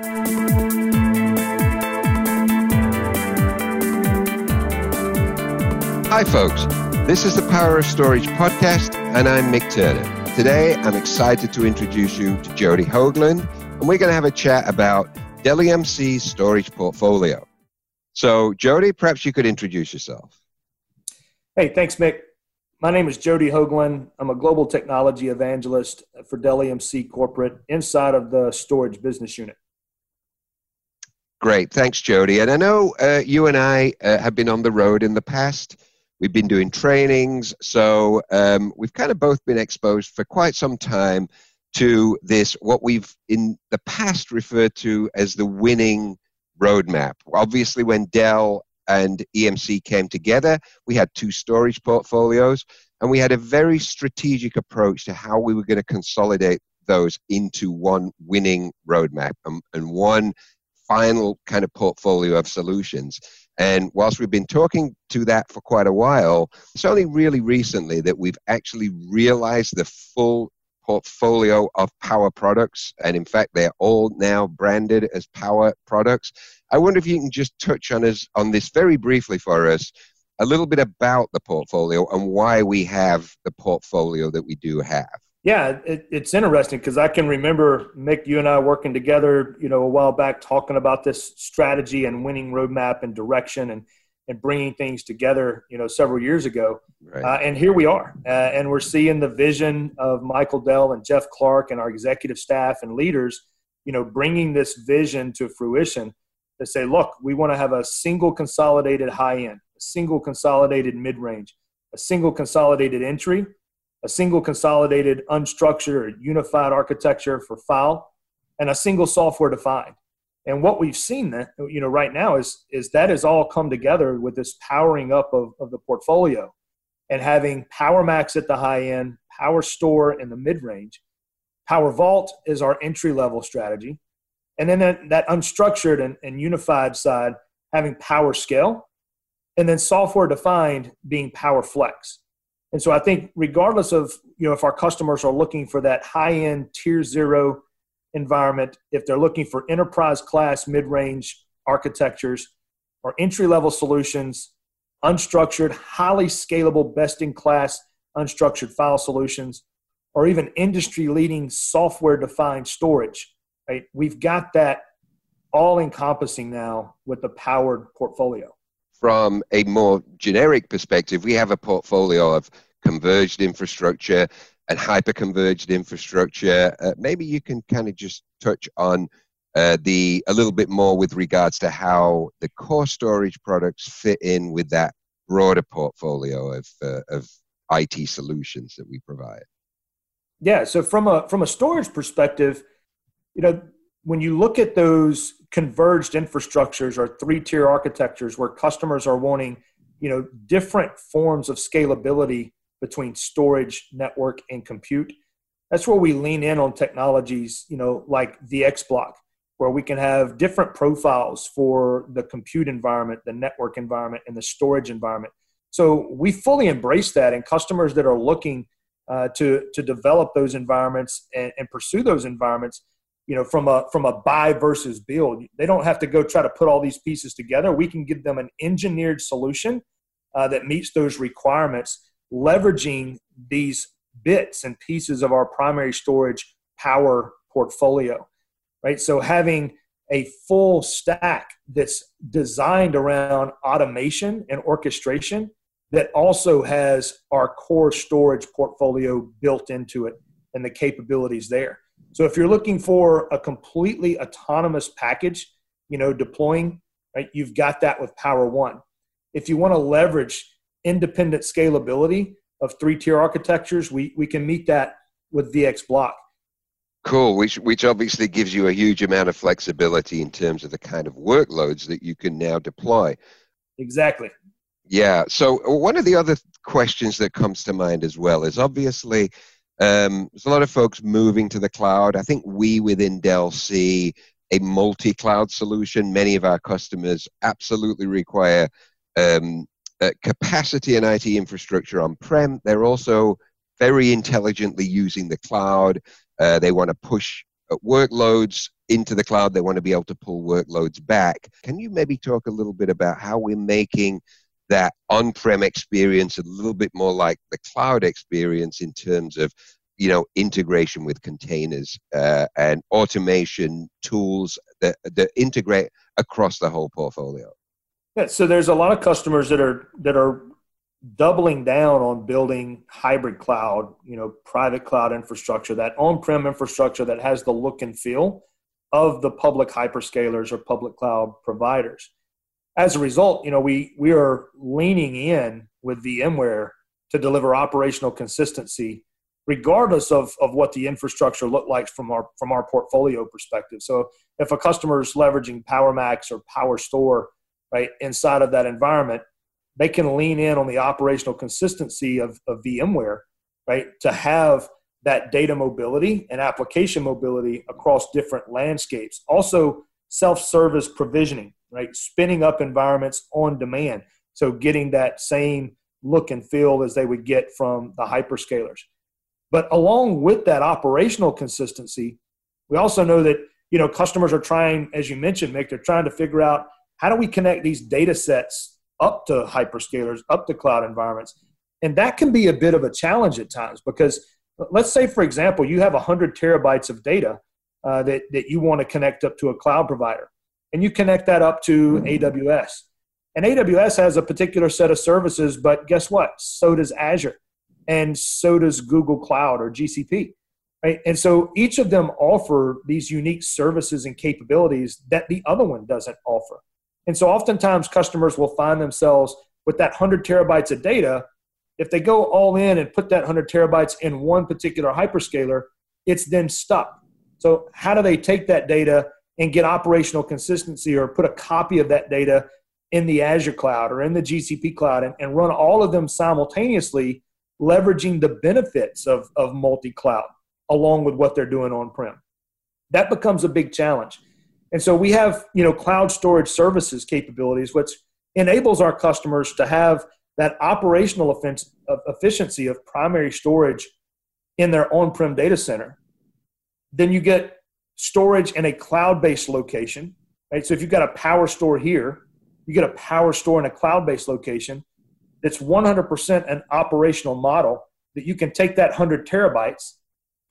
Hi, folks. This is the Power of Storage podcast, and I'm Mick Turner. Today, I'm excited to introduce you to Jody Hogeland, and we're going to have a chat about Dell EMC's storage portfolio. So, Jody, perhaps you could introduce yourself. Hey, thanks, Mick. My name is Jody Hogeland. I'm a global technology evangelist for Dell EMC Corporate inside of the storage business unit. Great. Thanks, Jody. And I know uh, you and I uh, have been on the road in the past. We've been doing trainings, so um, we've kind of both been exposed for quite some time to this, what we've in the past referred to as the winning roadmap. Obviously, when Dell and EMC came together, we had two storage portfolios, and we had a very strategic approach to how we were going to consolidate those into one winning roadmap and, and one final kind of portfolio of solutions. And whilst we've been talking to that for quite a while, it's only really recently that we've actually realized the full portfolio of power products. And in fact, they're all now branded as power products. I wonder if you can just touch on us on this very briefly for us, a little bit about the portfolio and why we have the portfolio that we do have. Yeah, it, it's interesting because I can remember Mick, you and I working together, you know, a while back, talking about this strategy and winning roadmap and direction and and bringing things together, you know, several years ago. Right. Uh, and here we are, uh, and we're seeing the vision of Michael Dell and Jeff Clarke and our executive staff and leaders, you know, bringing this vision to fruition to say, look, we want to have a single consolidated high end, a single consolidated mid range, a single consolidated entry a single consolidated, unstructured, unified architecture for file, and a single software defined. And what we've seen that you know right now is is that has all come together with this powering up of, of the portfolio and having Power Max at the high end, Power Store in the mid range, Power Vault is our entry level strategy, and then that, that unstructured and, and unified side having Power Scale, and then software defined being Power Flex. And so I think regardless of, you know, if our customers are looking for that high end tier zero environment, if they're looking for enterprise class mid range architectures or entry level solutions, unstructured, highly scalable, best in class unstructured file solutions, or even industry leading software defined storage, right? We've got that all encompassing now with the powered portfolio from a more generic perspective, we have a portfolio of converged infrastructure and hyper-converged infrastructure. Uh, maybe you can kind of just touch on uh, the a little bit more with regards to how the core storage products fit in with that broader portfolio of uh, of IT solutions that we provide. Yeah. So from a from a storage perspective, you know, when you look at those converged infrastructures or three tier architectures where customers are wanting you know different forms of scalability between storage network and compute that's where we lean in on technologies you know like the x block where we can have different profiles for the compute environment the network environment and the storage environment. So we fully embrace that and customers that are looking uh, to to develop those environments and, and pursue those environments you know from a from a buy versus build. They don't have to go try to put all these pieces together. We can give them an engineered solution uh, that meets those requirements leveraging these bits and pieces of our primary storage power portfolio right? So having a full stack that's designed around automation and orchestration that also has our core storage portfolio built into it and the capabilities there so if you're looking for a completely autonomous package, you know, deploying, right, you've got that with Power One. If you want to leverage independent scalability of three-tier architectures, we, we can meet that with VX Block. Cool, which which obviously gives you a huge amount of flexibility in terms of the kind of workloads that you can now deploy. Exactly. Yeah. So one of the other questions that comes to mind as well is obviously um, there's a lot of folks moving to the cloud. I think we within Dell see a multi cloud solution. Many of our customers absolutely require um, uh, capacity and IT infrastructure on prem. They're also very intelligently using the cloud. Uh, they want to push uh, workloads into the cloud. They want to be able to pull workloads back. Can you maybe talk a little bit about how we're making that on-prem experience a little bit more like the cloud experience in terms of you know integration with containers uh, and automation tools that, that integrate across the whole portfolio. Yeah, so there's a lot of customers that are that are doubling down on building hybrid cloud you know private cloud infrastructure that on-prem infrastructure that has the look and feel of the public hyperscalers or public cloud providers as a result, you know, we we are leaning in with VMware to deliver operational consistency, regardless of, of what the infrastructure looked like from our from our portfolio perspective. So if a customer is leveraging PowerMax or PowerStore, right, inside of that environment, they can lean in on the operational consistency of, of VMware, right, to have that data mobility and application mobility across different landscapes. Also, self-service provisioning right? Spinning up environments on demand. So getting that same look and feel as they would get from the hyperscalers. But along with that operational consistency, we also know that you know customers are trying, as you mentioned, Mick, they're trying to figure out how do we connect these data sets up to hyperscalers, up to cloud environments. And that can be a bit of a challenge at times because let's say, for example, you have 100 terabytes of data uh, that, that you want to connect up to a cloud provider and you connect that up to AWS. And AWS has a particular set of services, but guess what? So does Azure, and so does Google Cloud or GCP. Right? And so each of them offer these unique services and capabilities that the other one doesn't offer. And so oftentimes customers will find themselves with that 100 terabytes of data. If they go all in and put that 100 terabytes in one particular hyperscaler, it's then stuck. So, how do they take that data and get operational consistency or put a copy of that data in the Azure cloud or in the GCP cloud and, and run all of them simultaneously, leveraging the benefits of, of multi cloud along with what they're doing on prem. That becomes a big challenge. And so we have, you know, cloud storage services capabilities, which enables our customers to have that operational efficiency of primary storage in their on-prem data center. Then you get storage in a cloud-based location, right? So if you've got a power store here, you get a power store in a cloud-based location that's 100% an operational model that you can take that 100 terabytes,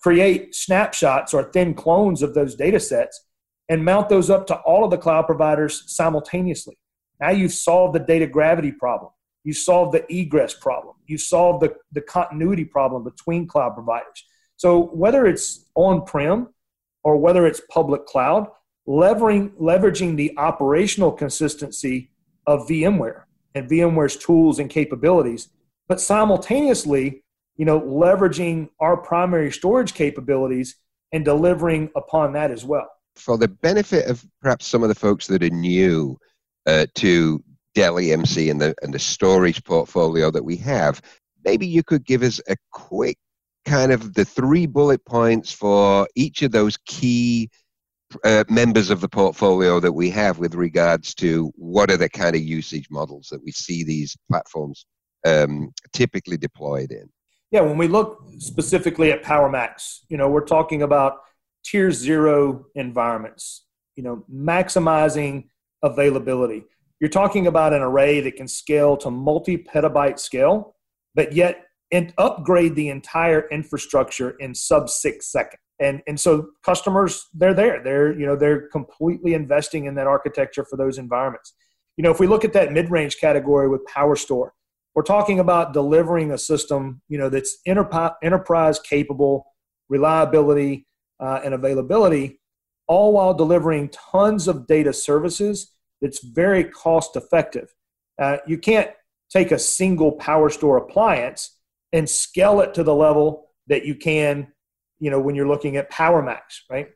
create snapshots or thin clones of those data sets, and mount those up to all of the cloud providers simultaneously. Now you've solved the data gravity problem. You solved the egress problem. You solved the, the continuity problem between cloud providers. So whether it's on-prem or whether it's public cloud, leveraging, leveraging the operational consistency of VMware and VMware's tools and capabilities, but simultaneously, you know, leveraging our primary storage capabilities and delivering upon that as well. For the benefit of perhaps some of the folks that are new uh, to Dell EMC and the and the storage portfolio that we have, maybe you could give us a quick kind of the three bullet points for each of those key uh, members of the portfolio that we have with regards to what are the kind of usage models that we see these platforms um, typically deployed in. Yeah, when we look specifically at PowerMax, you know, we're talking about tier zero environments, you know, maximizing availability. You're talking about an array that can scale to multi petabyte scale, but yet and upgrade the entire infrastructure in sub six seconds. And, and so customers, they're there. They're, you know, they're completely investing in that architecture for those environments. You know, if we look at that mid-range category with PowerStore, we're talking about delivering a system, you know, that's enterprise capable, reliability, uh, and availability, all while delivering tons of data services that's very cost effective. Uh, you can't take a single PowerStore appliance and scale it to the level that you can, you know, when you're looking at PowerMax, right?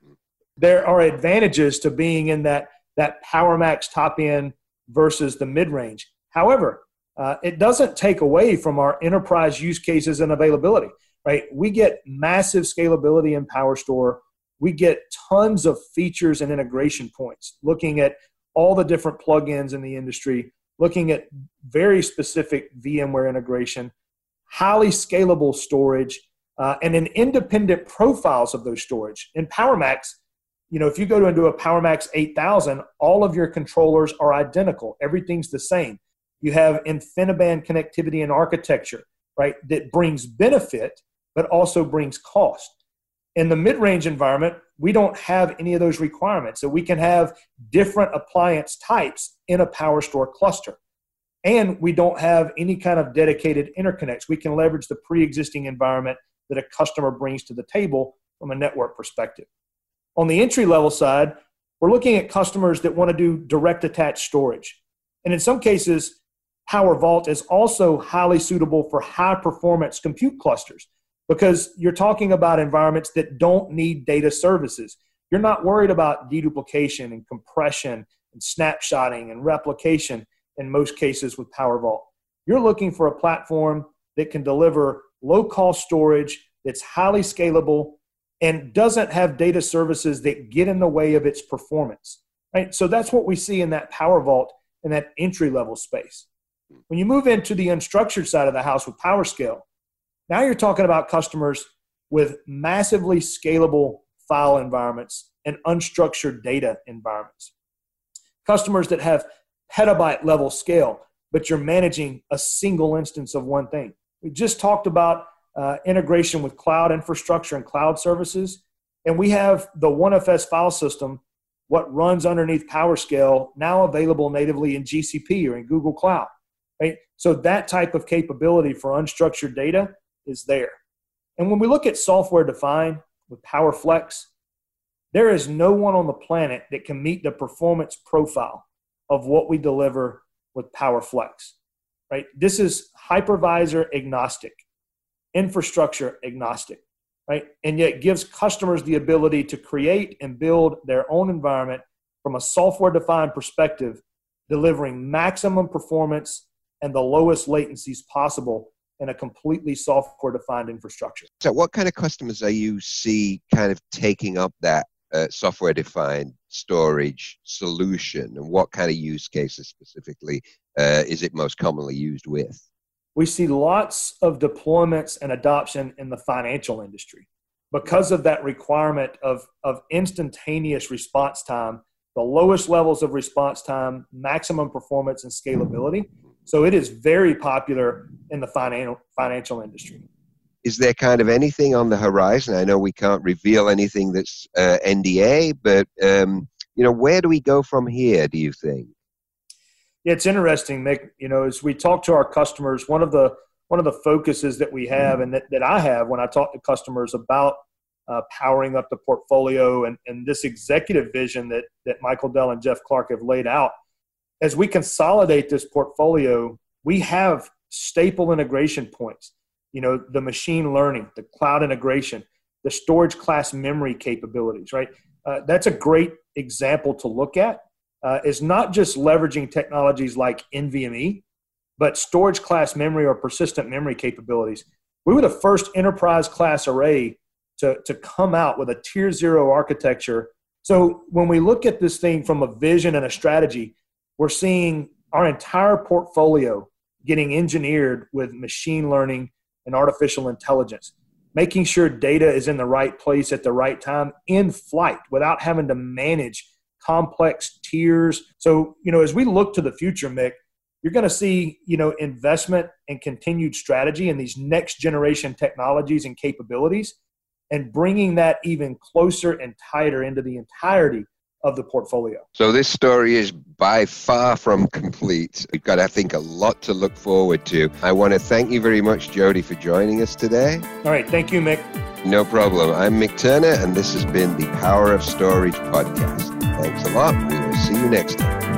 There are advantages to being in that that PowerMax top end versus the mid range. However, uh, it doesn't take away from our enterprise use cases and availability, right? We get massive scalability in PowerStore. We get tons of features and integration points looking at all the different plugins in the industry, looking at very specific VMware integration highly scalable storage, uh, and then independent profiles of those storage. In PowerMax, you know, if you go into a PowerMax 8000, all of your controllers are identical. Everything's the same. You have InfiniBand connectivity and architecture, right, that brings benefit, but also brings cost. In the mid range environment, we don't have any of those requirements. So we can have different appliance types in a PowerStore cluster. And we don't have any kind of dedicated interconnects. We can leverage the pre existing environment that a customer brings to the table from a network perspective. On the entry level side, we're looking at customers that want to do direct attached storage. And in some cases, Power Vault is also highly suitable for high performance compute clusters because you're talking about environments that don't need data services. You're not worried about deduplication and compression and snapshotting and replication in most cases with Power Vault. You're looking for a platform that can deliver low cost storage that's highly scalable and doesn't have data services that get in the way of its performance. Right? So that's what we see in that Power Vault in that entry level space. When you move into the unstructured side of the house with PowerScale, now you're talking about customers with massively scalable file environments and unstructured data environments. Customers that have petabyte level scale, but you're managing a single instance of one thing. We just talked about uh, integration with cloud infrastructure and cloud services. And we have the OneFS file system, what runs underneath PowerScale, now available natively in GCP or in Google Cloud. Right? So that type of capability for unstructured data is there. And when we look at software defined with PowerFlex, there is no one on the planet that can meet the performance profile of what we deliver with PowerFlex. Right? This is hypervisor agnostic, infrastructure agnostic, right? And yet gives customers the ability to create and build their own environment from a software defined perspective, delivering maximum performance and the lowest latencies possible in a completely software defined infrastructure. So, what kind of customers are you see kind of taking up that software defined storage solution, and what kind of use cases specifically uh, is it most commonly used with? We see lots of deployments and adoption in the financial industry because of that requirement of, of instantaneous response time, the lowest levels of response time, maximum performance, and scalability. So it is very popular in the financial industry. Is there kind of anything on the horizon? I know we can't reveal anything that's uh, NDA, but um, you know, where do we go from here? Do you think? Yeah, it's interesting, Mick. You know, as we talk to our customers, one of the one of the focuses that we have and that, that I have when I talk to customers about uh, powering up the portfolio and, and this executive vision that that Michael Dell and Jeff Clarke have laid out as we consolidate this portfolio, we have staple integration points. You know, the machine learning, the cloud integration, the storage class memory capabilities, right? Uh, that's a great example to look at. Uh, is not just leveraging technologies like NVMe, but storage class memory or persistent memory capabilities. We were the first enterprise class array to, to come out with a tier zero architecture. So when we look at this thing from a vision and a strategy, we're seeing our entire portfolio getting engineered with machine learning and artificial intelligence, making sure data is in the right place at the right time in flight without having to manage complex tiers. So, you know, as we look to the future, Mick, you're going to see, you know, investment and continued strategy in these next generation technologies and capabilities and bringing that even closer and tighter into the entirety of the portfolio. So this story is by far from complete. We've got, I think, a lot to look forward to. I want to thank you very much, Jody, for joining us today. All right. Thank you, Mick. No problem. I'm Mick Turner, and this has been the Power of Storage podcast. Thanks a lot. We will see you next time.